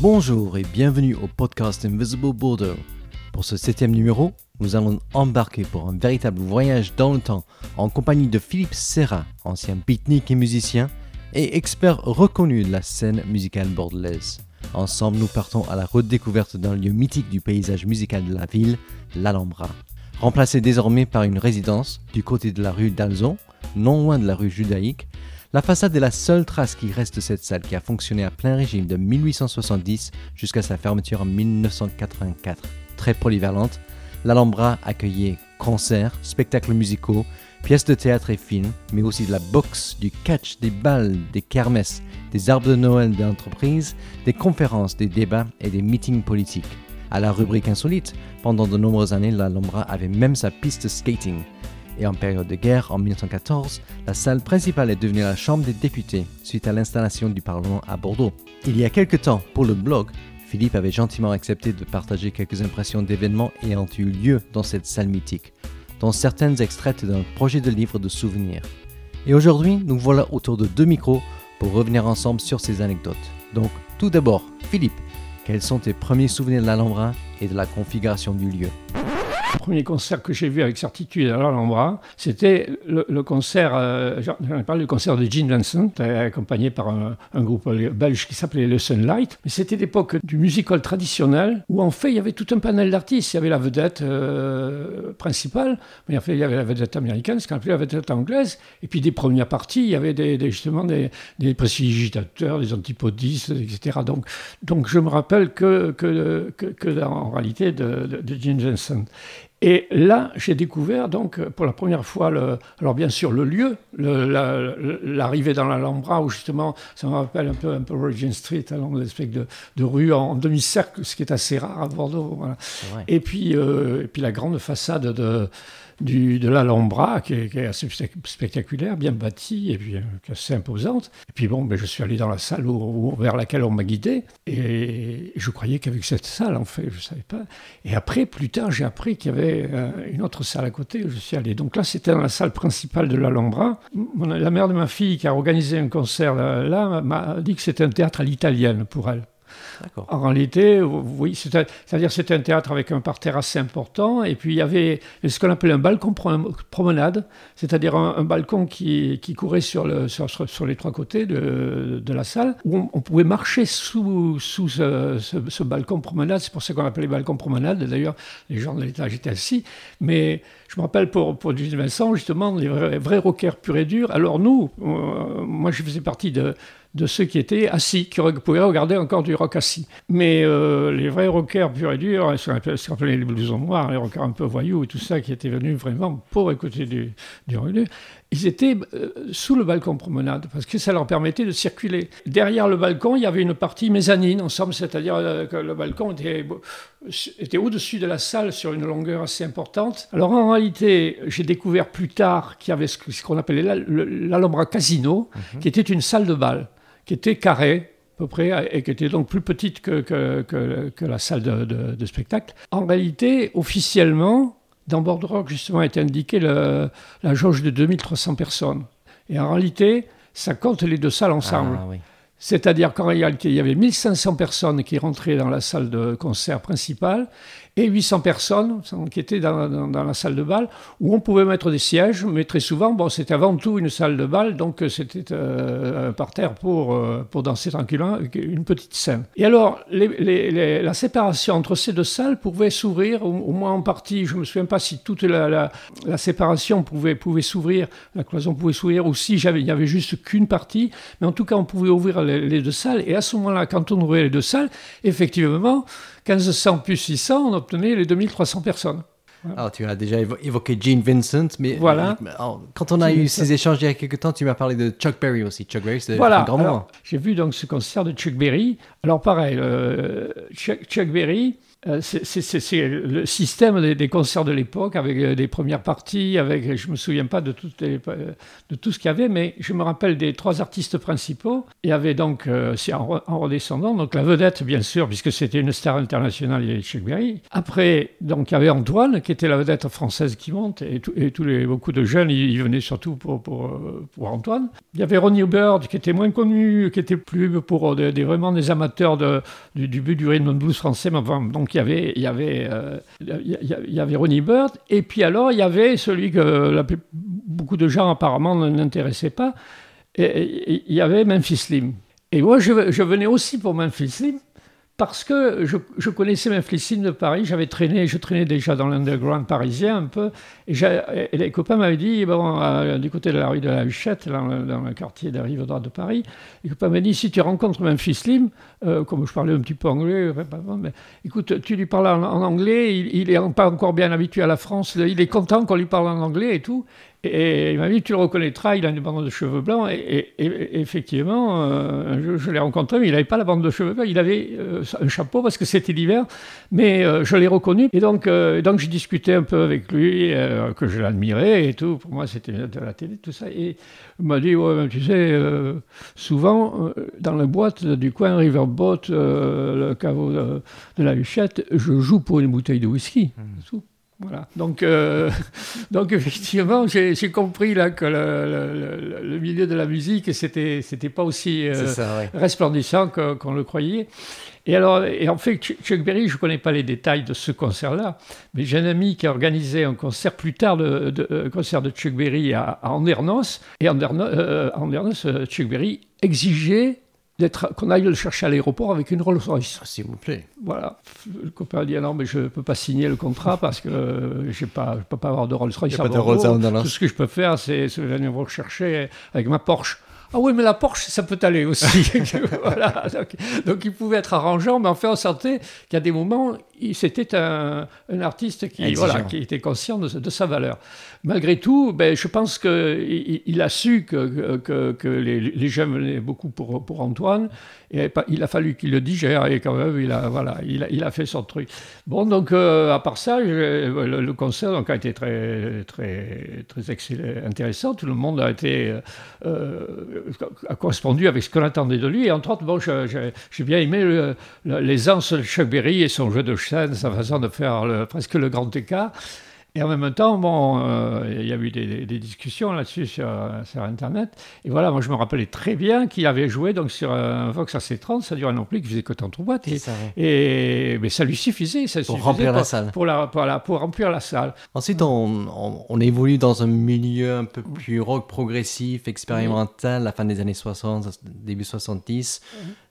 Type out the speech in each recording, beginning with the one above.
Bonjour et bienvenue au podcast Invisible Bordeaux. Pour ce septième numéro, nous allons embarquer pour un véritable voyage dans le temps en compagnie de Philippe Serra, ancien beatnik et musicien, et expert reconnu de la scène musicale bordelaise. Ensemble, nous partons à la redécouverte d'un lieu mythique du paysage musical de la ville, l'Alhambra. Remplacé désormais par une résidence du côté de la rue d'Alzon, non loin de la rue judaïque, la façade est la seule trace qui reste de cette salle qui a fonctionné à plein régime de 1870 jusqu'à sa fermeture en 1984. Très polyvalente, l'Alhambra accueillait concerts, spectacles musicaux, pièces de théâtre et films, mais aussi de la boxe, du catch, des balles, des kermesses, des arbres de Noël d'entreprise, des conférences, des débats et des meetings politiques. À la rubrique insolite, pendant de nombreuses années, l'Alhambra avait même sa piste skating. Et en période de guerre, en 1914, la salle principale est devenue la Chambre des députés suite à l'installation du Parlement à Bordeaux. Il y a quelques temps, pour le blog, Philippe avait gentiment accepté de partager quelques impressions d'événements ayant eu lieu dans cette salle mythique, dont certaines extraites d'un projet de livre de souvenirs. Et aujourd'hui, nous voilà autour de deux micros pour revenir ensemble sur ces anecdotes. Donc, tout d'abord, Philippe, quels sont tes premiers souvenirs de l'Alhambra et de la configuration du lieu? Premier concert que j'ai vu avec certitude à l'Alhambra, c'était le, concert, euh, j'en ai parlé, le concert de Gene Vincent, accompagné par un, groupe belge qui s'appelait le Sunlight. Mais c'était l'époque du musical traditionnel, où en fait il y avait tout un panel d'artistes. Il y avait la vedette euh, principale, mais en fait il y avait la vedette américaine, ce qu'on appelait la vedette anglaise. Et puis des premières parties, il y avait justement des, des prestigitateurs, des antipodistes, etc. Donc, donc je me rappelle que, que, que, en réalité de, de, de Gene Vincent. Et là, j'ai découvert donc pour la première fois, le, alors bien sûr le lieu, l'arrivée dans l'Alhambra, où justement, ça me rappelle un peu, un peu Regent Street, alors une espèce de, de rue en demi-cercle, ce qui est assez rare à Bordeaux. Et, puis, euh, et puis la grande façade de du, de l'Alhambra, qui, est assez spectaculaire, bien bâtie et puis euh, assez imposante. Et puis bon, ben, je suis allé dans la salle vers laquelle on m'a guidé, et je croyais qu'avec cette salle, en fait, je ne savais pas. Et après, plus tard, j'ai appris qu'il y avait euh, une autre salle à côté où je suis allé. Donc là, c'était dans la salle principale de l'Alhambra. La mère de ma fille, qui a organisé un concert là m'a dit que c'était un théâtre à l'italienne pour elle. En réalité, c'est-à-dire c'était un théâtre avec un parterre assez important, et puis il y avait ce qu'on appelait un balcon promenade, c'est-à-dire un, balcon qui, courait sur, le, sur, les trois côtés de, la salle, où on, pouvait marcher sous, sous ce, balcon promenade, c'est pour ça qu'on appelait balcon promenade, d'ailleurs les gens de l'étage étaient assis, mais je me rappelle pour, pour Vincent, justement, les vrais, vrais rockers purs et durs, alors nous, euh, moi je faisais partie de de ceux qui étaient assis, qui pouvaient regarder encore du rock assis. Mais euh, les vrais rockers purs et durs, ce qu'on appelait les blousons noirs, les rockers un peu voyous et tout ça, qui étaient venus vraiment pour écouter du, du rock ils étaient euh, sous le balcon promenade, parce que ça leur permettait de circuler. Derrière le balcon, il y avait une partie mezzanine, c'est-à-dire euh, que le balcon était, était au-dessus de la salle sur une longueur assez importante. Alors en réalité, j'ai découvert plus tard qu'il y avait ce qu'on appelait l'Alhambra Casino, mhm. qui était une salle de bal qui était carrée, à peu près, et qui était donc plus petite que, que, que, la salle de, de, spectacle. En réalité, officiellement, dans Bordeaux Rock, justement, était indiqué la jauge de 2300 personnes. Et en réalité, ça compte les deux salles ensemble. Ah, C'est-à-dire qu'en réalité, il y avait 1500 personnes qui rentraient dans la salle de concert principale et 800 personnes qui étaient dans, la salle de bal où on pouvait mettre des sièges, mais très souvent, bon, c'était avant tout une salle de bal, donc euh, c'était euh, par terre pour, euh, pour danser tranquillement, une petite scène. Et alors, la séparation entre ces deux salles pouvait s'ouvrir, au, moins en partie, je ne me souviens pas si toute la, séparation pouvait, pouvait s'ouvrir, la cloison pouvait s'ouvrir, ou si il n'y avait juste qu'une partie, mais en tout cas, on pouvait ouvrir les deux salles, et à ce moment-là, quand on ouvrait les deux salles, effectivement, 1500 plus 600, on obtenait les 2300 personnes. Alors, tu as déjà évoqué Gene Vincent, mais voilà. quand on a eu ces échanges il y a quelques temps, tu m'as parlé de Chuck Berry aussi. Chuck Berry, c'est un grand moment. J'ai vu donc ce concert de Chuck Berry. Alors, pareil, euh, Chuck, Berry, c'est le système des, concerts de l'époque, avec euh, des premières parties, avec, je ne me souviens pas de tout, de tout ce qu'il y avait, mais je me rappelle des trois artistes principaux. Il y avait donc, euh, en, en, redescendant, donc la vedette, bien sûr, puisque c'était une star internationale, il y Berry. Après, donc, il y avait Antoine, qui était la vedette française qui monte, et, et tous les, beaucoup de jeunes, ils, venaient surtout pour, pour, pour, Antoine. Il y avait Ronnie Bird, qui était moins connu, qui était plus pour des, vraiment des amateurs de, du, du, du rhythm blues français, mais enfin, donc il y avait, il y avait, il y avait Ronnie Bird, et puis alors il y avait celui que beaucoup de gens apparemment n'intéressaient pas, et, il y avait Memphis Slim. Et moi, je, je venais aussi pour Memphis Slim, parce que je, je connaissais Memphis de Paris, j'avais traîné, je traînais déjà dans l'underground parisien un peu, et, les copains m'avaient dit, bon, euh, du côté de la rue de la Huchette, dans, le quartier des rives droites de Paris, les copains m'avaient dit, si tu rencontres Memphis Slim, euh, comme je parlais un petit peu anglais, mais, écoute, tu lui parles en, anglais, il n'est pas encore bien habitué à la France, il est content qu'on lui parle en anglais et tout, et il m'a dit, tu le reconnaîtras, il a une bande de cheveux blancs. Et, effectivement, euh, je, l'ai rencontré, mais il n'avait pas la bande de cheveux blancs. Il avait euh, un chapeau parce que c'était l'hiver, mais euh, je l'ai reconnu. Et donc, donc j'ai discuté un peu avec lui, que je l'admirais et tout. Pour moi, c'était de la télé, tout ça. Et il m'a dit, ouais, tu sais, souvent, dans la boîte du coin Riverboat, le caveau de, la Huchette, je joue pour une bouteille de whisky. Mmh. Voilà. Donc, euh, donc effectivement, j'ai compris là que le, milieu de la musique, c'était c'était pas aussi euh, resplendissant qu'on le croyait. Et alors, et en fait, Chuck Berry, je ne connais pas les détails de ce concert-là, mais j'ai un ami qui a organisé un concert plus tard, de, un concert de Chuck Berry à, Andernos, et Andernos, euh, Andernos Chuck Berry exigeait qu'on aille le chercher à l'aéroport avec une Rolls Royce. Ah, s'il vous plaît. Voilà. Le copain a dit ah non, mais je ne peux pas signer le contrat parce que euh, je ne peux pas avoir de Rolls Royce. à de Tout ce que je peux faire, c'est venir vous chercher avec ma Porsche. Ah oui, mais la Porsche, ça peut aller aussi. voilà. Donc, il pouvait être arrangeant, mais en fait, on sentait qu'il y a des moments, c'était un, un, artiste qui, voilà, qui était conscient de, sa valeur. Malgré tout, ben, je pense qu'il il a su que, que, que les, les, gens venaient beaucoup pour, pour Antoine, il a fallu qu'il le digère, et quand même, il a, voilà, il a, il a fait son truc. Bon, donc, euh, à part ça, le, concert donc, a été très, très, très intéressant. Tout le monde a été... Euh, a correspondu avec ce qu'on attendait de lui. Et entre autres, bon, j'ai bien aimé l'aisance de Chuck et son jeu de scène, sa façon de faire presque le grand écart. Et en même temps, bon, euh, il y a eu des, discussions là-dessus sur, sur, Internet. Et voilà, moi je me rappelais très bien qu'il avait joué donc sur un Vox AC30, ça durait non plus, qui faisait que tant boîte. Et, mais ça lui suffisait. Ça pour remplir la salle. Pour, la, pour, remplir la salle. Ensuite, on, on, évolue dans un milieu un peu plus rock progressif, expérimental, la fin des années 60, début 70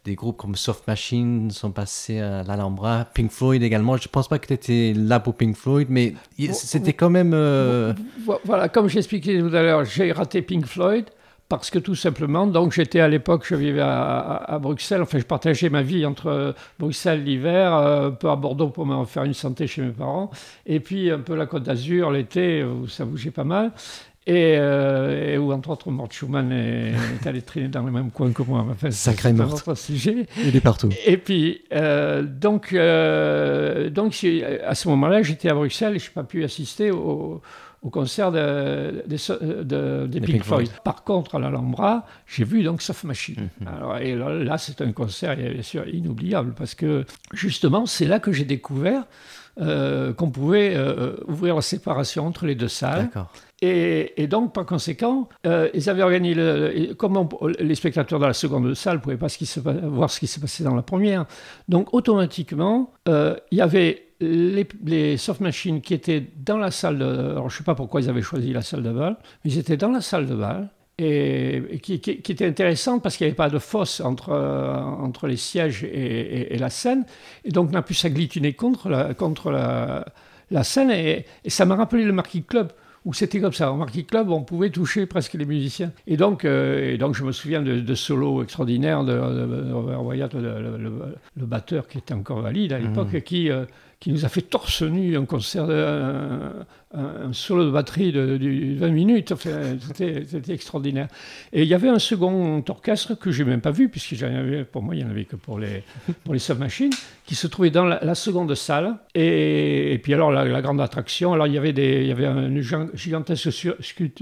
des groupes comme Soft Machine sont passés à l'Alhambra, Pink Floyd également. Je ne pense pas que tu étais là pour Pink Floyd, mais c'était quand même... Euh, voilà, comme j'expliquais tout à l'heure, j'ai raté Pink Floyd parce que tout simplement, donc j'étais à l'époque, je vivais à, Bruxelles, enfin je partageais ma vie entre Bruxelles l'hiver, euh, un peu à Bordeaux pour me faire une santé chez mes parents, et puis un peu la Côte d'Azur l'été où ça bougeait pas mal. Euh, et, où entre autres Mort Schumann est, allé traîner dans le même coin que moi. Enfin, Sacré Mort. sujet. Il est partout. Et puis, euh, donc, euh, donc, à ce moment-là, j'étais à Bruxelles et je n'ai pas pu assister au, au concert de, de, de, Pink, Floyd. Par contre, à l'Alhambra, j'ai vu donc Soft Machine. Mhm. Alors, et là, c'est un concert bien sûr inoubliable parce que justement, c'est là que j'ai découvert qu'on pouvait ouvrir la séparation entre les deux salles. Et, donc, par conséquent, euh, ils avaient organisé, comme les spectateurs dans la seconde salle ne pouvaient pas voir ce qui se passait dans la première, donc automatiquement, euh, il y avait les, soft machines qui étaient dans la salle de... Alors, je ne sais pas pourquoi ils avaient choisi la salle de bal, mais ils étaient dans la salle de bal, et, qui, était intéressante parce qu'il n'y avait pas de fosse entre, euh, entre les sièges et, la scène, et donc on a pu s'agglutiner contre la, contre la, la scène, et, ça m'a rappelé le Marquis Club où c'était comme ça. En Marquis Club, on pouvait toucher presque les musiciens. Et donc, euh, donc je me souviens de, solos extraordinaires de, Robert Wyatt, le, batteur qui était encore valide à l'époque, mhm. qui, euh, qui nous a fait torse nu un concert, un, solo de batterie de, 20 minutes. C'était extraordinaire. Et il y avait un second orchestre que j'ai même pas vu, puisque pour moi, il n'y en avait que pour les, pour les submachines, qui se trouvait dans la, seconde salle. Et, puis alors, la, grande attraction, alors il y avait, des, il y avait une gigantesque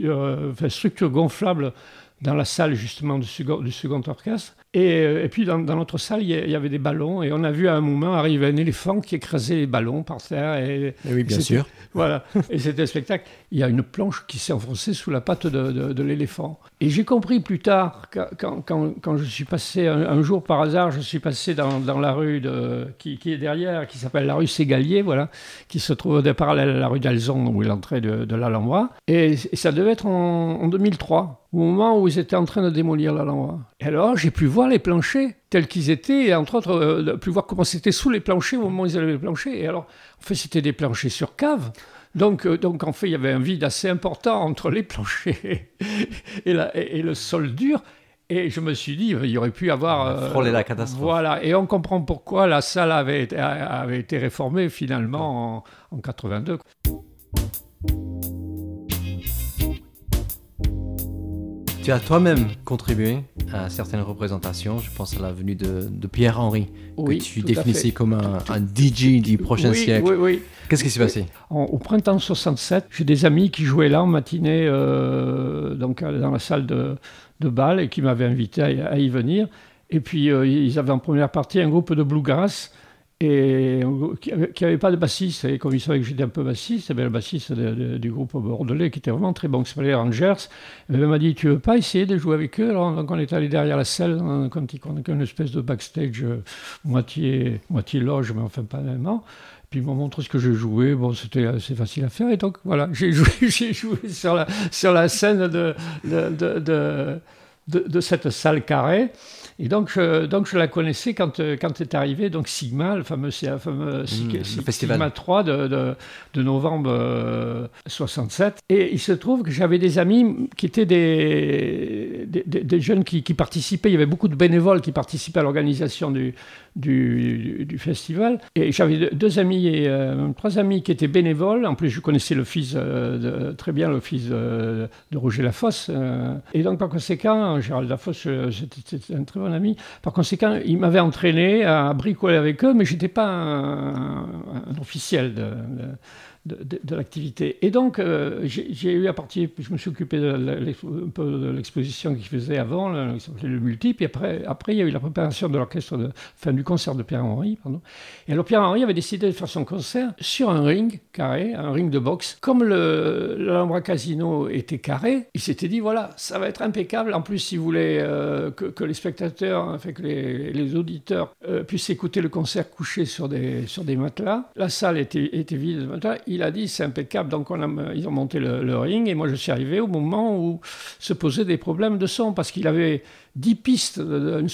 euh, structure gonflable dans la salle justement du second, du second orchestre. Et, euh, et, puis dans, dans, notre salle, il y avait des ballons et on a vu à un moment arriver un éléphant qui écrasait les ballons par terre. Et, oui, bien sûr. Voilà, et c'était un spectacle. Il y a une planche qui s'est enfoncée sous la patte de, de, l'éléphant. Et j'ai compris plus tard, quand, quand, quand je suis passé, un, jour par hasard, je suis passé dans, dans la rue de, qui, qui, est derrière, qui s'appelle la rue Ségalier, voilà, qui se trouve parallèle à la rue d'Alzon, où est l'entrée de, de l'Alhambra. Et, et, ça devait être en, en 2003 au moment où ils étaient en train de démolir l'Alhambra. Et alors, j'ai pu voir les planchers tels qu'ils étaient, et entre autres, euh, pu voir comment c'était sous les planchers au moment où ils avaient les planchers. Et alors, en fait, c'était des planchers sur cave. Donc, euh, donc, en fait, il y avait un vide assez important entre les planchers et, et, le sol dur. Et je me suis dit, il y aurait pu avoir. Euh, frôler la catastrophe. Voilà, et on comprend pourquoi la salle avait été, avait été réformée finalement en, en 82. Tu as toi-même contribué à certaines représentations. Je pense à la venue de, Pierre-Henri, que tu définissais comme un, DJ du prochain siècle. Oui, oui. Qu'est-ce qui s'est passé? Au printemps 67, j'ai des amis qui jouaient là en matinée euh, donc, dans la salle de, de bal et qui m'avaient invité à, y venir. Et puis, euh, ils avaient en première partie un groupe de bluegrass et qui n'avait pas de bassiste. Et comme il savait que j'étais un peu bassiste, eh le bassiste du groupe bordelais, qui était vraiment très bon, qui s'appelait Rangers, il m'a dit Tu veux pas essayer de jouer avec eux? Alors, donc on est allé derrière la salle, hein, quand il a une espèce de backstage, euh, moitié, moitié loge, mais enfin pas vraiment. Puis ils m'ont montré ce que je jouais. Bon, c'était assez facile à faire. Et donc, voilà, j'ai joué, j'ai joué sur, la, sur la scène de, de, de, de cette salle carrée. Et donc je, donc je la connaissais quand, euh, quand est arrivé donc Sigma, le fameux, fameux mmh, Sigma 3 de, de, novembre 67. Euh, Et il se trouve que j'avais des amis qui étaient des, des, jeunes qui, qui, participaient. Il y avait beaucoup de bénévoles qui participaient à l'organisation du, du, du, festival. Et j'avais deux amis et euh, trois amis qui étaient bénévoles. En plus, je connaissais le fils de, très bien, le fils de, Roger Lafosse. et donc, par conséquent, Gérald Lafosse, c'était un très bon Par conséquent, il m'avait entraîné à bricoler avec eux, mais je n'étais pas un, officiel de, l'activité. Et donc, euh, j'ai eu à partir, je me suis occupé de, un peu de l'exposition qu'il faisait avant, le, le multiple, et après, après, il y a eu la préparation de l'orchestre, de, fin du concert de Pierre-Henri, pardon. Et alors Pierre-Henri avait décidé de faire son concert sur un ring carré, un ring de boxe. Comme l'Alhambra Casino était carré, il s'était dit, voilà, ça va être impeccable. En plus, il voulait euh, que, les spectateurs, hein, fait que les, les auditeurs euh, puissent écouter le concert couché sur des, sur des matelas. La salle était, était vide de matelas il a dit c'est impeccable. Donc ils ont monté le, ring et moi je suis arrivé au moment où se posaient des problèmes de son parce qu'il avait 10 pistes, une,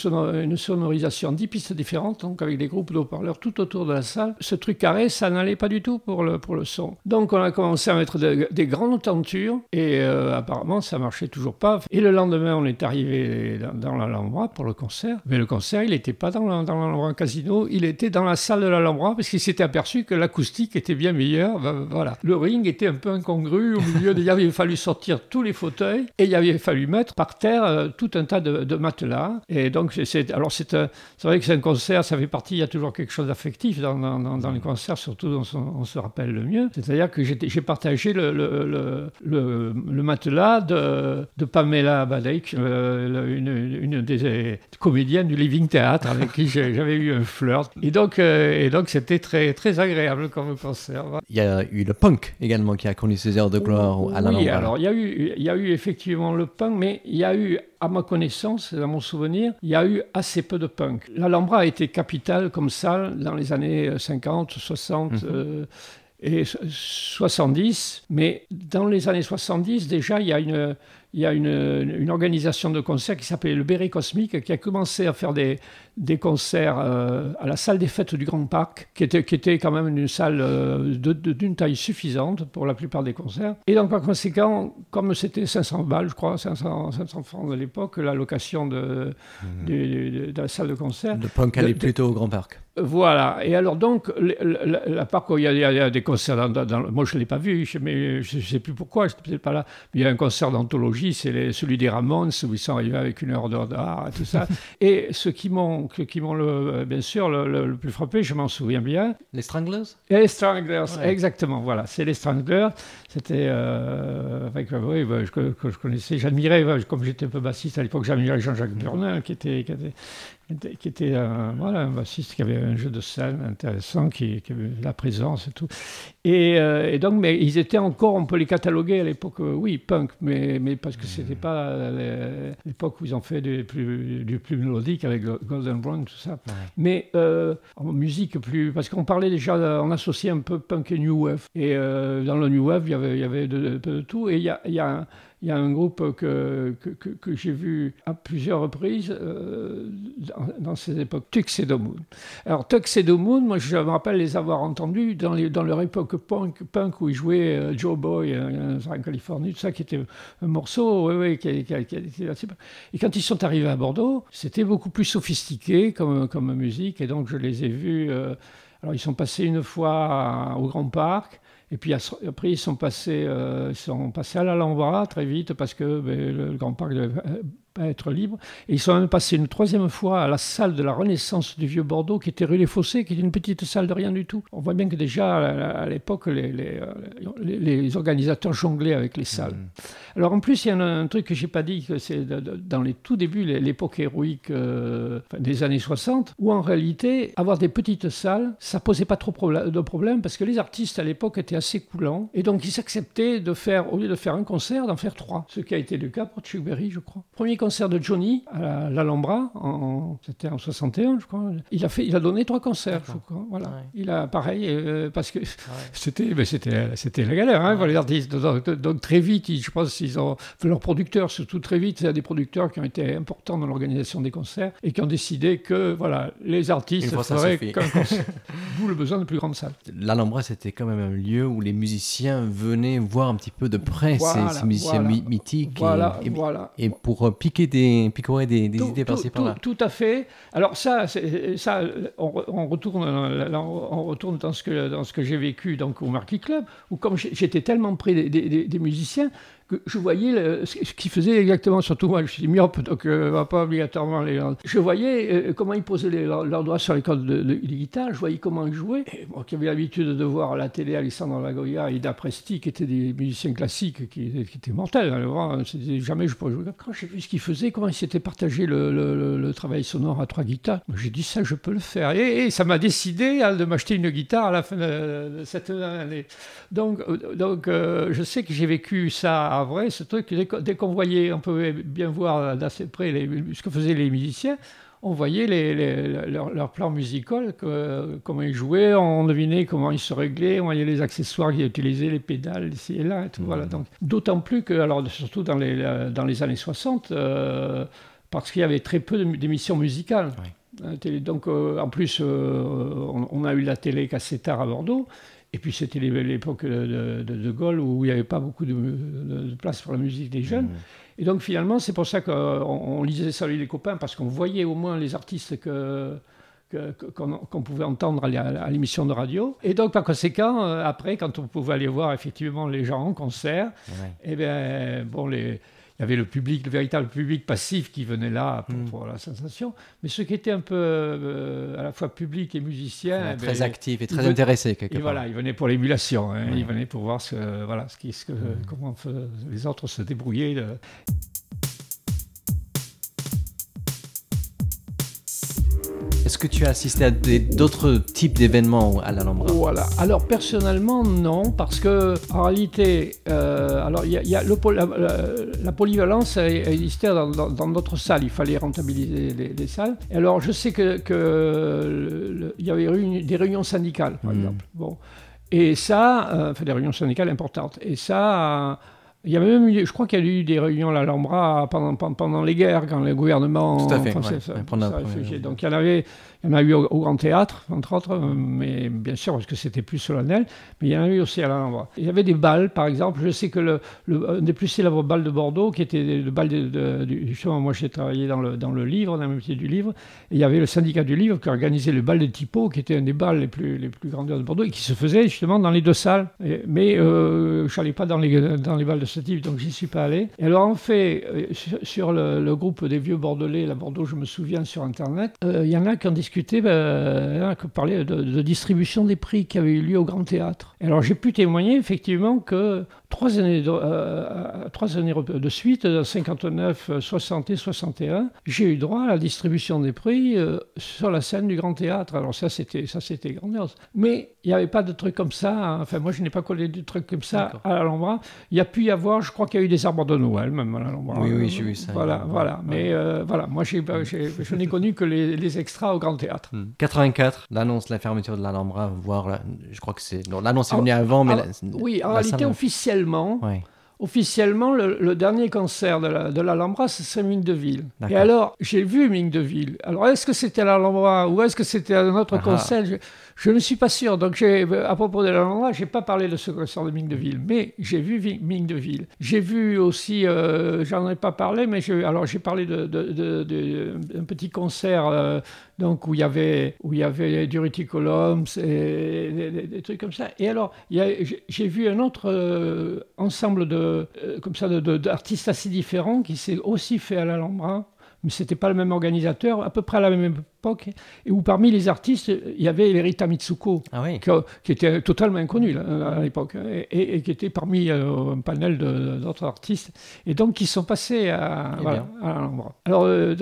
sonorisation, 10 pistes différentes, donc avec des groupes de haut-parleurs tout autour de la salle. Ce truc carré, ça n'allait pas du tout pour le, pour le son. Donc on a commencé à mettre des grandes tentures et euh, apparemment ça marchait toujours pas. Et le lendemain, on est arrivé dans, l'Alhambra pour le concert. Mais le concert, il n'était pas dans l'Alhambra Casino, il était dans la salle de l'Alhambra parce qu'il s'était aperçu que l'acoustique était bien meilleure. Ben, voilà. Le ring était un peu incongru au milieu. il avait fallu sortir tous les fauteuils et il avait fallu mettre par terre euh, tout un tas de de matelas. Et donc, c'est, alors c'est, vrai que c'est un concert, ça fait partie, il y a toujours quelque chose d'affectif dans, dans, dans les concerts, surtout on, on, se rappelle le mieux. C'est-à-dire que j'ai partagé le, matelas de, de Pamela Badek, euh, une, des comédiennes du Living Theatre avec qui j'avais eu un flirt. Et donc, euh, c'était très, agréable comme concert. Eu le punk également qui a connu ses heures de gloire à la Oui, alors il y, a eu, il y a eu effectivement le punk, mais il y a eu à ma connaissance, dans mon souvenir, il y a eu assez peu de punk. L'Alhambra a été capitale comme salle dans les années 50, 60 mhm. euh, et 70, mais dans les années 70, déjà, il y a une, il y a une, une organisation de concerts qui s'appelait le Béret Cosmique, qui a commencé à faire des, des concerts euh, à la salle des fêtes du Grand Parc, qui était, qui était quand même une salle euh, d'une taille suffisante pour la plupart des concerts. Et donc, par conséquent, comme c'était 500 balles, je crois, 500, 500 francs à l'époque, la location de, mmh. de, de, la salle de concert. Le punk allait plutôt au Grand Parc. Voilà. Et alors, donc, la, part où il y, a, des concerts, dans, moi je ne l'ai pas vu, mais je ne sais plus pourquoi, je n'étais peut-être pas là. il y a un concert d'anthologie, c'est celui des Ramones, où ils sont arrivés avec une heure d'art et tout ça. et ce qui m'ont, qui m'ont le, bien sûr le, plus frappé, je m'en souviens bien. Les Stranglers? Les Stranglers, exactement, voilà. C'est les Stranglers. C'était. Euh, avec, oui, bah, que, je connaissais, j'admirais, comme j'étais un peu bassiste à l'époque, j'admirais Jean-Jacques qui était, qui était qui était un, voilà, un bassiste qui avait un jeu de scène intéressant, qui, avait la présence et tout. Et, euh, et, donc, mais ils étaient encore, on peut les cataloguer à l'époque, euh, oui, punk, mais, mais parce que c'était pas l'époque où ils ont fait du plus, du plus mélodique avec Golden Brown, tout ça. Mais euh, en musique plus, parce qu'on parlait déjà, on associait un peu punk et new wave. Et dans le new wave, il y avait, il y avait de, de, tout. Et il y a, il y a il y a un groupe que, que, que, j'ai vu à plusieurs reprises euh, dans, ces époques, Tuxedo Moon. Alors Tuxedo Moon, moi je me rappelle les avoir entendus dans, dans leur époque punk, punk où ils jouaient euh, Joe Boy euh, en Californie, tout ça qui était un morceau, oui, qui, qui, Et quand ils sont arrivés à Bordeaux, c'était beaucoup plus sophistiqué comme, comme musique, et donc je les ai vus. alors ils sont passés une fois au Grand Parc. Et puis après, ils sont passés, euh, ils sont passés à l'Alhambra très vite parce que ben, le, Grand Parc devait être libre. Et ils sont même passés une troisième fois à la salle de la Renaissance du Vieux Bordeaux, qui était rue Les Fossés, qui était une petite salle de rien du tout. On voit bien que déjà, à l'époque, les, les, organisateurs jonglaient avec les salles. Mmh. Alors en plus, il y a un, truc que j'ai pas dit, que c'est dans les tout débuts, l'époque héroïque euh, des années 60, où en réalité, avoir des petites salles, ça posait pas trop de problème, parce que les artistes à l'époque étaient assez coulants, et donc ils s'acceptaient de faire, au lieu de faire un concert, d'en faire trois. Ce qui a été le cas pour Chuck Berry, je crois. Premier concert de Johnny à l'Alhambra, en, c'était en 61, je crois. Il a, fait, il a donné trois concerts, je crois. Voilà. Il a pareil, euh, parce que c'était, c'était, c'était la galère hein, les artistes. Donc, très vite, je pense qu'ils ont, leurs producteurs, surtout très vite, c'est des producteurs qui ont été importants dans l'organisation des concerts et qui ont décidé que voilà, les artistes feraient qu'un concert. D'où le besoin de plus grandes salles. L'Alhambra, c'était quand même un lieu où les musiciens venaient voir un petit peu de près ces, musiciens mythiques. Voilà, et, voilà. et pour piquer des, picorer des, des idées par-ci par-là. Tout, à fait. Alors ça, ça on, retourne, on retourne dans ce que, dans ce que j'ai vécu donc, au Marquis Club, où comme j'étais tellement près des musiciens, je voyais ce qu'ils faisaient exactement, surtout moi, je suis myope, donc euh, pas obligatoirement les Je voyais euh, comment ils posaient leurs doigts sur les cordes de, de, guitare, je voyais comment ils jouaient. Moi qui avais l'habitude de voir à la télé Alessandro Lagoya et Dapresti, qui étaient des musiciens classiques qui, étaient mortels, hein, jamais je pourrais jouer. Quand j'ai vu ce qu'ils faisaient, comment ils s'étaient partagé le, travail sonore à trois guitares, j'ai dit ça, je peux le faire. Et, ça m'a décidé hein, de m'acheter une guitare à la fin de, cette année. Donc, euh, donc je sais que j'ai vécu ça vrai, ce truc, dès qu'on voyait, on pouvait bien voir d'assez près ce que faisaient les musiciens, on voyait les, leur, plan musical, comment ils jouaient, on devinait comment ils se réglaient, on voyait les accessoires qu'ils utilisaient, les pédales, ici et là, et tout. Voilà. Mmh. Donc, d'autant plus que, alors, surtout dans les, dans les années 60, euh, parce qu'il y avait très peu d'émissions musicales. Hein, donc, euh, en plus, euh, on, on, a eu la télé cassettard à Bordeaux. Et puis c'était l'époque de, de, Gaulle où il n'y avait pas beaucoup de, place pour la musique des jeunes. Mmh. Et donc finalement, c'est pour ça qu'on lisait Salut les copains, parce qu'on voyait au moins les artistes que, qu'on pouvait entendre à l'émission de radio. Et donc, par conséquent, euh, après, quand on pouvait aller voir effectivement les gens en concert, et eh bien, bon, les, il y avait le public, le véritable public passif qui venait là pour, hmm. la sensation. Mais ceux qui étaient un peu euh, à la fois public et musicien. Eh très ben, actifs et très intéressés, quelque et voilà, ils venaient pour l'émulation. Hein. Ils venaient pour voir ce, voilà, ce qui, ce que, hmm. comment les autres se débrouillaient. Est-ce que tu as assisté à d'autres types d'événements à l'Alhambra Voilà. Alors personnellement, non, parce que en réalité, euh, alors il y a, le, la, polyvalence existait dans, dans, notre salle. Il fallait rentabiliser les, salles. Et alors je sais que, il y avait des réunions syndicales, par hmm. exemple. Bon. Et ça, euh, enfin des réunions syndicales importantes. Et ça Il y avait même eu, je crois qu'il y a eu des réunions à l'Alhambra pendant, pendant les guerres, quand le gouvernement Tout à fait, français ouais, première-. Donc il y en avait, il y en a eu au, au Grand Théâtre, entre autres, mais bien sûr parce que c'était plus solennel, mais il y en a eu aussi à l'Alhambra. Il y avait des balles, par exemple. Je sais que le, le- un des plus célèbres balles de Bordeaux, qui était le bal de, de- du, justement, moi j'ai travaillé dans le, dans le livre, dans le métier du livre, et il y avait le syndicat du livre qui organisait le bal des typos, qui était un des bals les plus, les plus grandioses de Bordeaux, et qui se faisait justement dans les deux salles. Et- mais euh, je n'allais pas dans les, dans les balles de donc j'y suis pas allé. Et alors en fait, euh, sur, le, groupe des vieux Bordelais, la Bordeaux, je me souviens sur Internet, euh, il y en a qui ont discuté, ben, y en a qui parlaient de, de distribution des prix qui avait eu lieu au Grand Théâtre. Alors j'ai pu témoigner effectivement que trois années de, euh, trois années de suite, euh, 59, euh, 60 et 61, j'ai eu droit à la distribution des prix euh, sur la scène du Grand Théâtre. Alors ça, c'était ça, c'était grandiose. Mais il n'y avait pas de trucs comme ça. hein. Enfin, moi, je n'ai pas collé de trucs comme ça à l'Alhambra. Il y a pu y avoir, je crois qu'il y a eu des arbres de Noël même à l'Alhambra. Oui, oui, j'ai vu ça. Voilà, voilà. Mais euh, voilà, moi, j'ai, j'ai- je n'ai connu que les, les extras au Grand Théâtre. Hmm. 84, l'annonce de la fermeture de l'Alhambra, voire je crois que c'est. non, l'annonce est Ah, venue avant, mais. ah, la- Oui, en la réalité, salle- officiellement, le, le dernier concert de la- de l'Alhambra, ce serait Ming de Ville. D'accord. Et alors, j'ai vu Ming de Ville. Alors, est-ce que c'était l'Alhambra ou est-ce que c'était un autre Ah ah. concert? Je, ne suis pas sûr. Donc, à propos de l'Alhambra, je n'ai pas parlé de ce concert de Ming de Ville, mais j'ai vu Vi- Ming de Ville. J'ai vu aussi, euh, j'en ai pas parlé, mais je- alors j'ai parlé de, de- de- de- d'un petit concert euh, donc où il y avait où il y avait et des, trucs comme ça. Et alors, j'ai- vu un autre euh, ensemble de euh, comme d'artistes assez différents qui s'est aussi fait à l'Alhambra. Mais c'était pas le même organisateur, à peu près à la même époque, et où parmi les artistes, il y avait Rita Mitsuko, Ah oui. qui, qui était totalement inconnu là, à l'époque, et, et- et qui était parmi euh, un panel d'autres artistes, et donc qui sont passés à, Eh voilà, à l'Alhambra. Alors, euh,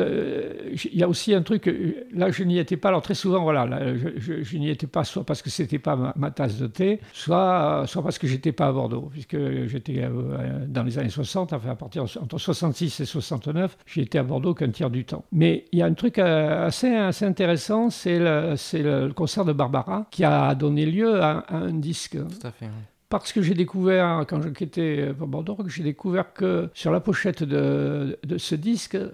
il y a aussi un truc, euh, là je n'y étais pas, alors très souvent, voilà, là, je, je- je n'y étais pas, soit parce que c'était pas ma, ma tasse de thé, soit, euh, soit parce que j'étais pas à Bordeaux, puisque j'étais euh, dans les années 60, enfin à partir entre 66 et 69, j'y étais à Bordeaux qu'un tiers du temps. Mais il y a un truc euh, assez, assez intéressant, c'est le, concert de Barbara qui a donné lieu à, à un disque. Tout à fait. ouais. Parce que j'ai découvert, quand je quittais pour Bordeaux, j'ai découvert que sur la pochette de, de ce disque, euh,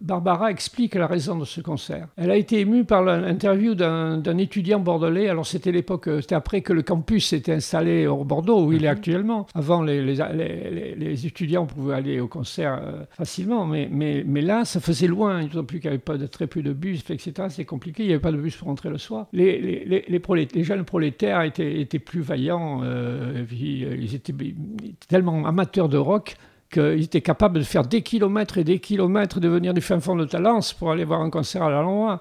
Barbara explique la raison de ce concert. Elle a été émue par l'interview d'un étudiant bordelais. Alors c'était l'époque, euh, c'était après que le campus était installé au Bordeaux, où il est actuellement. Avant, les, les, les- les- les étudiants pouvaient aller au concert euh, facilement, mais, mais, mais là, ça faisait loin, d'autant plus qu'il n'y avait pas de, très peu de bus, etc. C'est compliqué, il n'y avait pas de bus pour rentrer le soir. Les, jeunes prolétaires étaient, étaient plus vaillants, euh, euh, étaient ils étaient tellement amateurs de rock qu'ils étaient capables de faire des kilomètres et des kilomètres, de venir du fin fond de Talence pour aller voir un concert à la.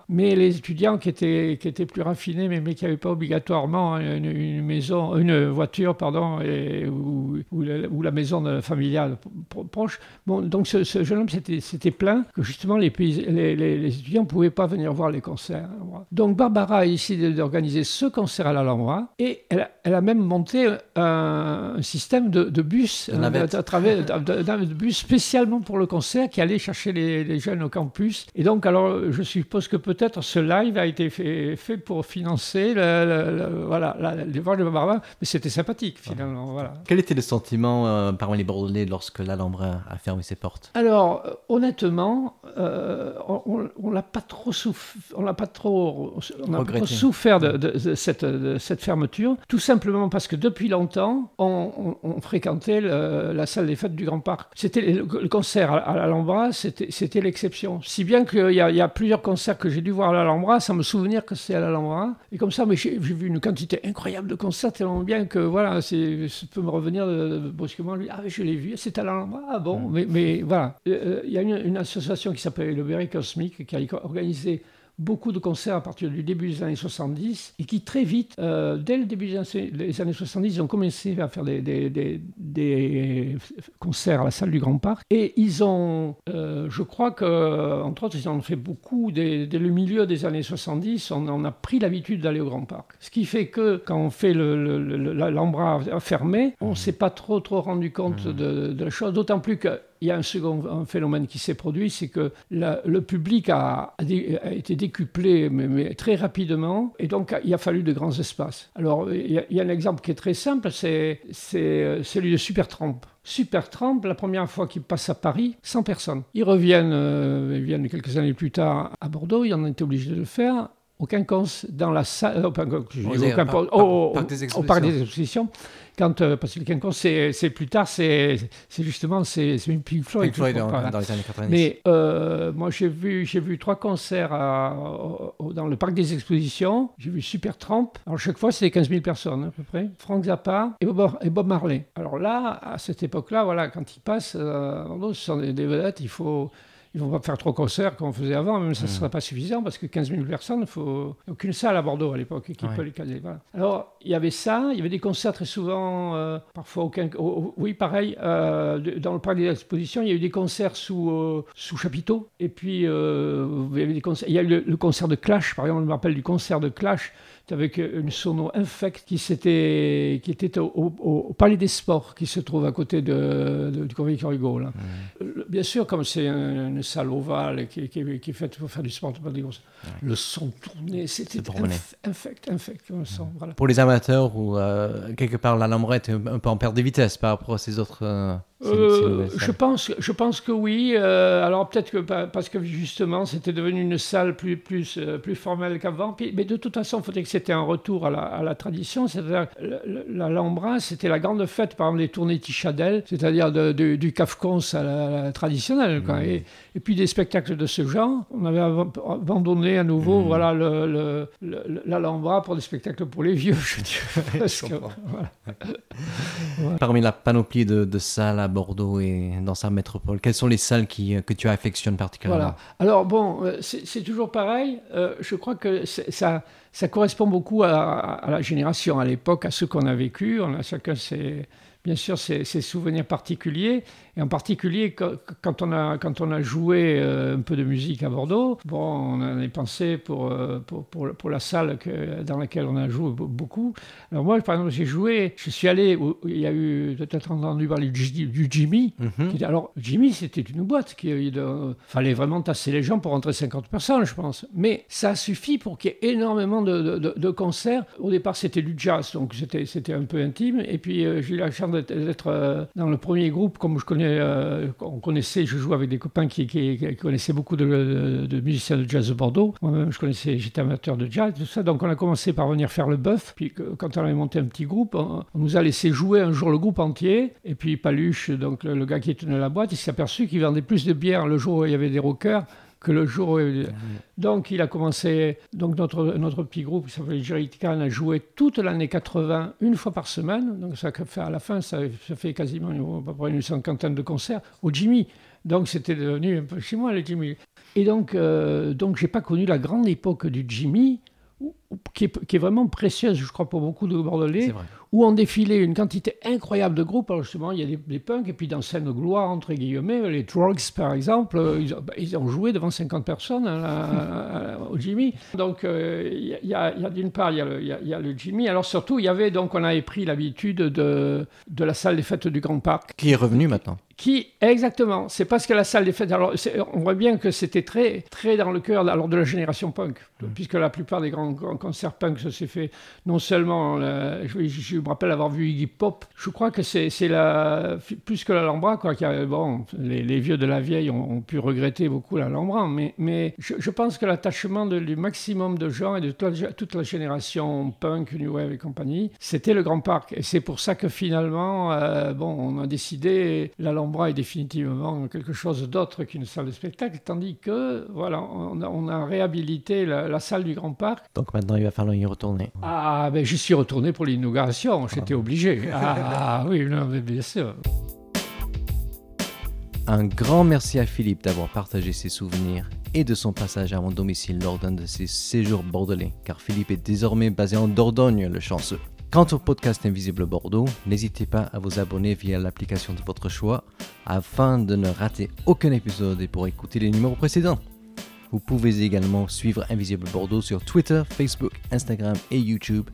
Mais les étudiants qui étaient, qui étaient plus raffinés, mais, mais qui n'avaient pas obligatoirement une, une maison, une voiture, pardon, et, ou, ou la, ou la maison familiale pro- proche, bon, donc ce, ce jeune homme s'était plaint que justement les, pays- les, les- les étudiants ne pouvaient pas venir voir les concerts. Donc Barbara a décidé d'organiser ce concert à l'Alhambra et elle a, elle a même monté un, un système de, de bus navette. à travers de- d'un bus spécialement pour le concert qui allait chercher les, les jeunes au campus. Et donc, alors, je suppose que peut-être ce live a été fait, fait pour financer le, le- le- voilà, la- les vols de Barbara, mais c'était sympathique finalement. Voilà. Quel était le sentiment euh, parmi les Bordelais lorsque l'Alhambra a fermé ses portes? Alors, honnêtement, euh, on- on l'a pas trop on l'a pas trop, on n'a pas Regretté. trop souffert de, de- de cette, de cette fermeture, tout simplement parce que depuis longtemps, on, fréquentait le- la salle des fêtes du Grand Parc. C'était le, le concert à, à l'Alhambra, c'était l'exception. Si bien qu'il y, a- il y a plusieurs concerts que j'ai dû voir à l'Alhambra, sans me souvenir que c'est à l'Alhambra. Et comme ça, mais j'ai vu une quantité incroyable de concerts tellement bien que voilà, ça peut me revenir de- brusquement. lui, Ah, je l'ai vu, c'est à l'Alhambra. Ah bon, mais, mais voilà. Euh, Il y a une, une association qui s'appelle le Berry Cosmic qui a organisé beaucoup de concerts à partir du début des années 70 et qui très vite, euh, dès le début des années, des années 70, ils ont commencé à faire des, des- des- des concerts à la salle du Grand Parc. Et ils ont, euh, je crois que entre autres, ils en ont fait beaucoup dès, dès le milieu des années 70, on, on a pris l'habitude d'aller au Grand Parc. Ce qui fait que quand on fait le, le- l'embras fermé, on ne s'est pas trop trop rendu compte de, de la chose, d'autant plus que il y a un second phénomène qui s'est produit, c'est que le public a, été décuplé mais, très rapidement, et donc il a fallu de grands espaces. Alors il y, a, un exemple qui est très simple, c'est celui de Supertramp. Supertramp, la première fois qu'ils passent à Paris, 100 personnes. Ils reviennent, euh, viennent quelques années plus tard à Bordeaux, ils en été obligés de le faire au quinconce, dans la salle, au, parc des expositions. Quand, euh, parce que le quinconce, c'est plus tard, c'est justement c'est Pink Floyd. Pink Floyd dans, les années 90. Mais euh, moi, j'ai vu, vu trois concerts dans le parc des expositions. J'ai vu Supertramp. Alors, chaque fois, c'était 15 000 personnes à peu près. Frank Zappa et Bob, et Bob Marley. Alors là, à cette époque-là, voilà, quand ils passent, euh, ce sont des, des vedettes, il faut ils vont pas faire trois concerts comme on faisait avant, même ça ne mmh. serait pas suffisant parce que 15 000 personnes, il faut aucune salle à Bordeaux à l'époque qui peut les caler. Alors il y avait ça, il y avait des concerts très souvent, euh, parfois aucun, oui pareil, euh, dans le parc des expositions, il y a eu des concerts sous euh, sous chapiteau et puis il y avait des concerts, il y a eu le, le, concert de Clash, par exemple, je me rappelle du concert de Clash avec une sono infecte qui, était, qui était au, Palais des Sports, qui se trouve à côté de, du Convoi Hugo. Là. Euh, bien sûr, comme c'est une, salle ovale qui, qui, est faite pour faire du sport, le son tournait, c'était infect, infect, voilà. Pour les amateurs, ou euh, quelque part l'Alhambra est un peu en perte de vitesse par rapport à ces autres... Euh, euh, je, pense, je pense que oui. Euh, alors peut-être que parce que justement c'était devenu une salle plus, plus, euh, plus formelle qu'avant. Mais de toute façon, il faudrait que c'était un retour à la, à la tradition. C'est-à-dire l'Alhambra, c'était la grande fête, par exemple, des tournées Tichadel, c'est-à-dire du Kafkons à la, traditionnelle. Quoi. Mmh. Et, et, puis des spectacles de ce genre. On avait abandonné à nouveau mmh. voilà, l'Alhambra pour des spectacles pour les vieux, je dirais. Parmi la panoplie de, de salles Bordeaux et dans sa métropole Quelles sont les salles qui, euh, que tu affectionnes particulièrement voilà. Alors bon, euh, c'est toujours pareil. Euh, je crois que ça, ça correspond beaucoup à, à, la génération, à l'époque, à ce qu'on a vécu. On a chacun ses, bien sûr ses, ses souvenirs particuliers. Et en particulier, quand on a, quand on a joué euh, un peu de musique à Bordeaux, bon, on en a pensé pour, euh, pour, pour, la salle que, dans laquelle on a joué beaucoup. Alors moi, par exemple, j'ai joué, je suis allé, où il y a eu peut-être entendu parler du, du Jimmy. Mhm. alors, Jimmy, c'était une boîte. qui Il fallait vraiment tasser les gens pour rentrer 50 personnes, je pense. Mais ça suffit pour qu'il y ait énormément de, de, concerts. Au départ, c'était du jazz, donc c'était un peu intime. Et puis, euh, j'ai eu la chance d'être dans le premier groupe, comme je connais euh, on connaissait, je jouais avec des copains qui, connaissaient beaucoup de, musiciens de jazz de Bordeaux. Moi-même, je connaissais, j'étais amateur de jazz, tout ça. Donc, on a commencé par venir faire le bœuf. Puis, quand on avait monté un petit groupe, on, nous a laissé jouer un jour le groupe entier. Et puis, Paluche, donc le, gars qui tenait la boîte, il s'est aperçu qu'il vendait plus de bière le jour où il y avait des rockers que le jour où... Donc il a commencé, donc notre, notre petit groupe qui s'appelait Jerrycan a joué toute l'année 80, une fois par semaine. Donc ça fait à la fin, ça, fait quasiment à peu près une cinquantaine de concerts au Jimmy. Donc c'était devenu un peu chez moi le Jimmy. Et donc, euh, donc j'ai pas connu la grande époque du Jimmy, qui est, qui est, vraiment précieuse, je crois, pour beaucoup de Bordelais, où on défilait une quantité incroyable de groupes. Alors justement, il y a des, punks, et puis dans scène gloire, entre guillemets, les Trogs, par exemple, euh, bah, ils ont, joué devant 50 personnes hein, au Jimmy. Donc, euh, il y a, d'une part, il y, a le Jimmy. Alors surtout, il y avait, donc, on avait pris l'habitude de, de la salle des fêtes du Grand Parc. Qui est revenu maintenant qui exactement, c'est parce que la salle des fêtes. Alors, on voit bien que c'était très, très dans le cœur alors de la génération punk, mmh. puisque la plupart des grands, concerts punk ça s'est fait non seulement. je, me rappelle avoir vu Iggy Pop. Je crois que c'est la plus que l'Alhambra quoi. bon, les, vieux de la vieille ont, pu regretter beaucoup l'Alhambra, mais mais je, pense que l'attachement du maximum de gens et de toute la, génération punk, new wave et compagnie, c'était le Grand Parc. Et c'est pour ça que finalement, euh, bon, on a décidé l'Alhambra est définitivement quelque chose d'autre qu'une salle de spectacle, tandis que voilà, on a, réhabilité la, salle du Grand Parc. Donc maintenant, il va falloir y retourner. Ah, ben j'y suis retourné pour l'inauguration, j'étais ah. obligé. Ah oui, non, bien sûr. Un grand merci à Philippe d'avoir partagé ses souvenirs et de son passage à mon domicile lors d'un de ses séjours bordelais, car Philippe est désormais basé en Dordogne, le chanceux. Quant au podcast Invisible Bordeaux, n'hésitez pas à vous abonner via l'application de votre choix afin de ne rater aucun épisode et pour écouter les numéros précédents. Vous pouvez également suivre Invisible Bordeaux sur Twitter, Facebook, Instagram et YouTube.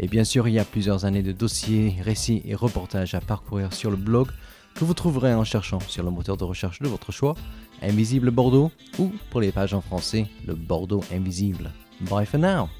Et bien sûr, il y a plusieurs années de dossiers, récits et reportages à parcourir sur le blog que vous trouverez en cherchant sur le moteur de recherche de votre choix, Invisible Bordeaux, ou pour les pages en français, le Bordeaux Invisible. Bye for now!